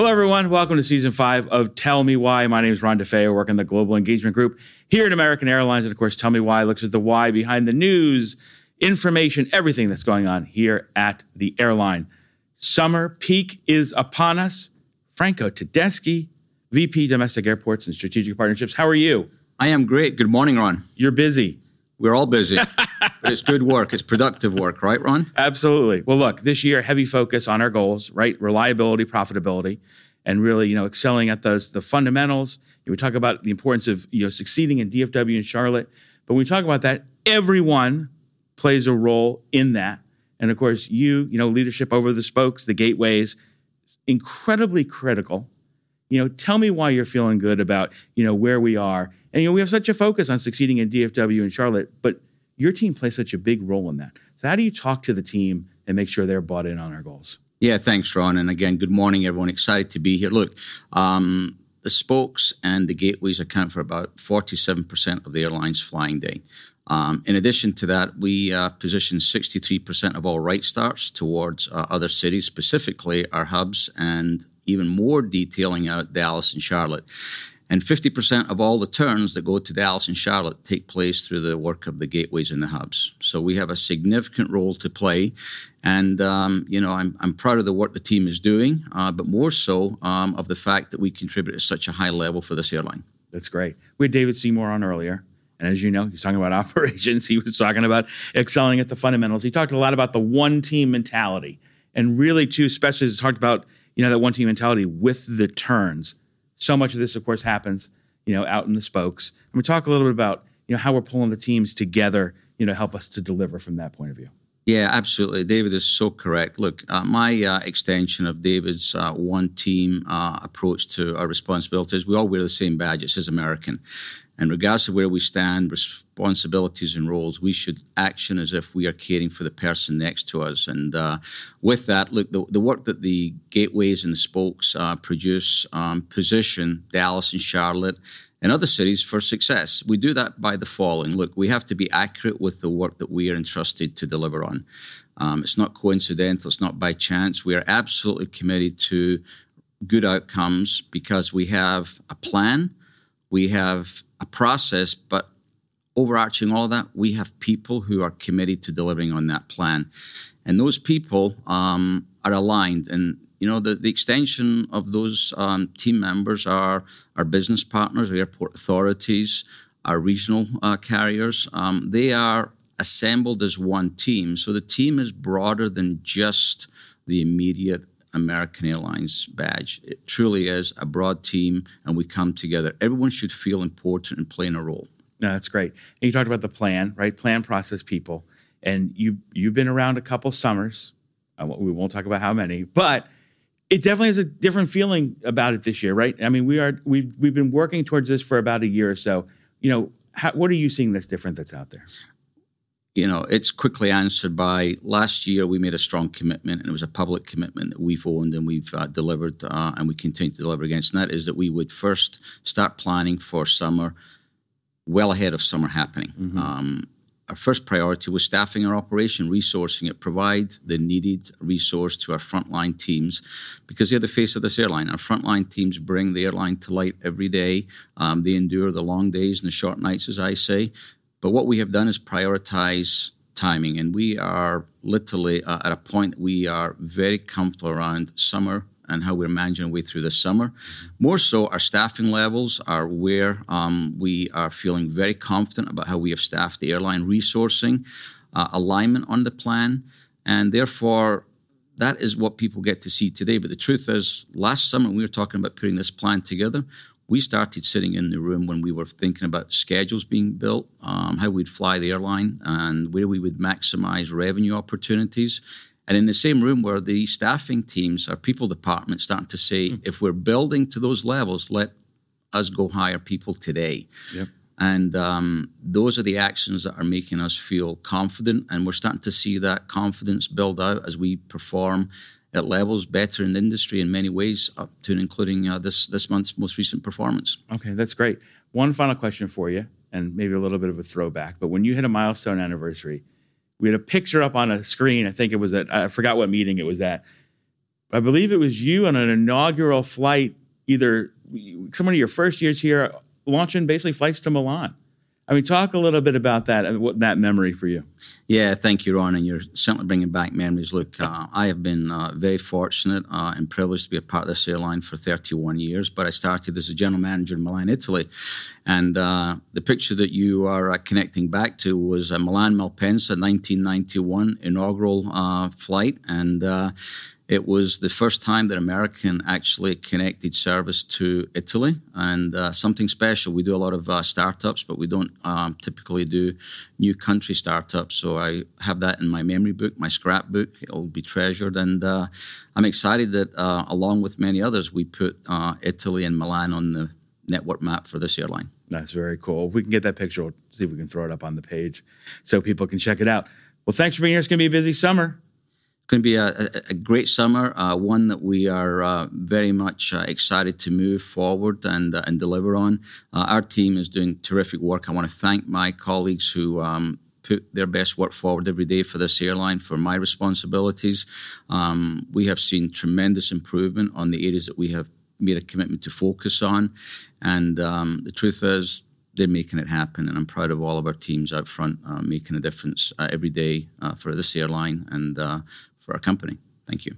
Hello, everyone. Welcome to season five of Tell Me Why. My name is Ron DeFeo. I work in the Global Engagement Group here at American Airlines. And of course, Tell Me Why looks at the why behind the news, information, everything that's going on here at the airline. Summer peak is upon us. Franco Tedeschi, VP Domestic Airports and Strategic Partnerships. How are you? I am great. Good morning, Ron. You're busy. We're all busy, but it's good work. It's productive work, right, Ron? Absolutely. Well, look, this year, heavy focus on our goals, right? Reliability, profitability, and really, you know, excelling at those the fundamentals. We talk about the importance of you know succeeding in DFW and Charlotte, but when we talk about that, everyone plays a role in that. And of course, you, you know, leadership over the spokes, the gateways, incredibly critical. You know, tell me why you're feeling good about, you know, where we are and you know, we have such a focus on succeeding in DFW and Charlotte, but your team plays such a big role in that. So how do you talk to the team and make sure they're bought in on our goals? Yeah, thanks, Ron. And again, good morning, everyone. Excited to be here. Look, um, the spokes and the gateways account for about 47% of the airline's flying day. Um, in addition to that, we uh, position 63% of all right starts towards uh, other cities, specifically our hubs, and even more detailing out Dallas and Charlotte. And 50% of all the turns that go to Dallas and Charlotte take place through the work of the gateways and the hubs. So we have a significant role to play. And, um, you know, I'm, I'm proud of the work the team is doing, uh, but more so um, of the fact that we contribute at such a high level for this airline. That's great. We had David Seymour on earlier. And as you know, he's talking about operations. He was talking about excelling at the fundamentals. He talked a lot about the one team mentality. And really, too, especially as talked about, you know, that one team mentality with the turns so much of this, of course, happens, you know, out in the spokes. And we talk a little bit about, you know, how we're pulling the teams together, you know, help us to deliver from that point of view. Yeah, absolutely. David is so correct. Look, uh, my uh, extension of David's uh, one team uh, approach to our responsibilities, we all wear the same badge. It says American. And regardless of where we stand, responsibilities and roles, we should action as if we are caring for the person next to us. And uh, with that, look, the, the, work that the gateways and the spokes uh, produce um, position Dallas and Charlotte and other cities for success. We do that by the following. Look, we have to be accurate with the work that we are entrusted to deliver on. Um, it's not coincidental, it's not by chance. We are absolutely committed to good outcomes because we have a plan, we have a process, but overarching all that, we have people who are committed to delivering on that plan. And those people um, are aligned. And, you know, the, the extension of those um, team members are our business partners, our airport authorities, our regional uh, carriers. Um, they are assembled as one team. So the team is broader than just the immediate American Airlines badge. It truly is a broad team, and we come together. Everyone should feel important and playing a role. No, that's great. And you talked about the plan, right? Plan, process, people, and you you've been around a couple summers. Uh, we won't talk about how many, but it definitely has a different feeling about it this year, right? I mean, we are we've we've been working towards this for about a year or so. You know, how, what are you seeing that's different that's out there? You know, it's quickly answered by last year we made a strong commitment, and it was a public commitment that we've owned and we've uh, delivered, uh, and we continue to deliver against. And that is that we would first start planning for summer well ahead of summer happening. Mm-hmm. Um, our first priority was staffing our operation, resourcing it, provide the needed resource to our frontline teams because they're the face of this airline. Our frontline teams bring the airline to light every day. Um, they endure the long days and the short nights, as I say. But what we have done is prioritize timing, and we are literally uh, at a point we are very comfortable around summer and how we're managing our way through the summer. More so, our staffing levels are where um, we are feeling very confident about how we have staffed the airline, resourcing, uh, alignment on the plan, and therefore that is what people get to see today. But the truth is, last summer we were talking about putting this plan together we started sitting in the room when we were thinking about schedules being built, um, how we'd fly the airline, and where we would maximize revenue opportunities. And in the same room where the staffing teams, our people department, starting to say, mm. if we're building to those levels, let us go hire people today. Yep. And um, those are the actions that are making us feel confident. And we're starting to see that confidence build out as we perform at levels better in the industry in many ways, up to and including uh, this this month's most recent performance. Okay, that's great. One final question for you, and maybe a little bit of a throwback. But when you hit a milestone anniversary, we had a picture up on a screen. I think it was at I forgot what meeting it was at. I believe it was you on an inaugural flight, either some of your first years here, launching basically flights to Milan. I mean, talk a little bit about that and what that memory for you. Yeah, thank you, Ron, and you're certainly bringing back memories. Look, uh, I have been uh, very fortunate uh, and privileged to be a part of this airline for 31 years. But I started as a general manager in Milan, Italy, and uh, the picture that you are uh, connecting back to was a Milan Malpensa 1991 inaugural uh, flight, and it was the first time that American actually connected service to Italy and uh, something special. We do a lot of uh, startups, but we don't um, typically do new country startups. So I have that in my memory book, my scrapbook. It'll be treasured. And uh, I'm excited that, uh, along with many others, we put uh, Italy and Milan on the network map for this airline. That's very cool. If we can get that picture, we'll see if we can throw it up on the page so people can check it out. Well, thanks for being here. It's going to be a busy summer going to be a, a, great summer, uh, one that we are uh, very much uh, excited to move forward and, uh, and deliver on. Uh, our team is doing terrific work. I want to thank my colleagues who um, put their best work forward every day for this airline, for my responsibilities. Um, we have seen tremendous improvement on the areas that we have made a commitment to focus on. And um, the truth is, they're making it happen, and I'm proud of all of our teams out front uh, making a difference uh, every day uh, for this airline and uh, for our company. Thank you.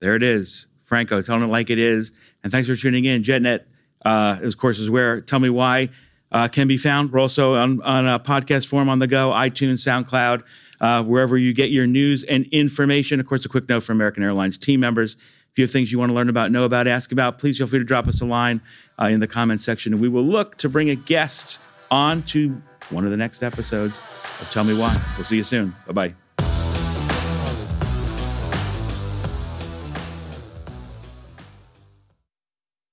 There it is. Franco, telling it like it is. And thanks for tuning in. JetNet, uh, of course, is where Tell Me Why uh, can be found. We're also on, on a podcast form on the go, iTunes, SoundCloud, uh, wherever you get your news and information. Of course, a quick note for American Airlines team members. If you have things you want to learn about, know about, ask about, please feel free to drop us a line uh, in the comments section. And we will look to bring a guest on to one of the next episodes of Tell Me Why. We'll see you soon. Bye bye.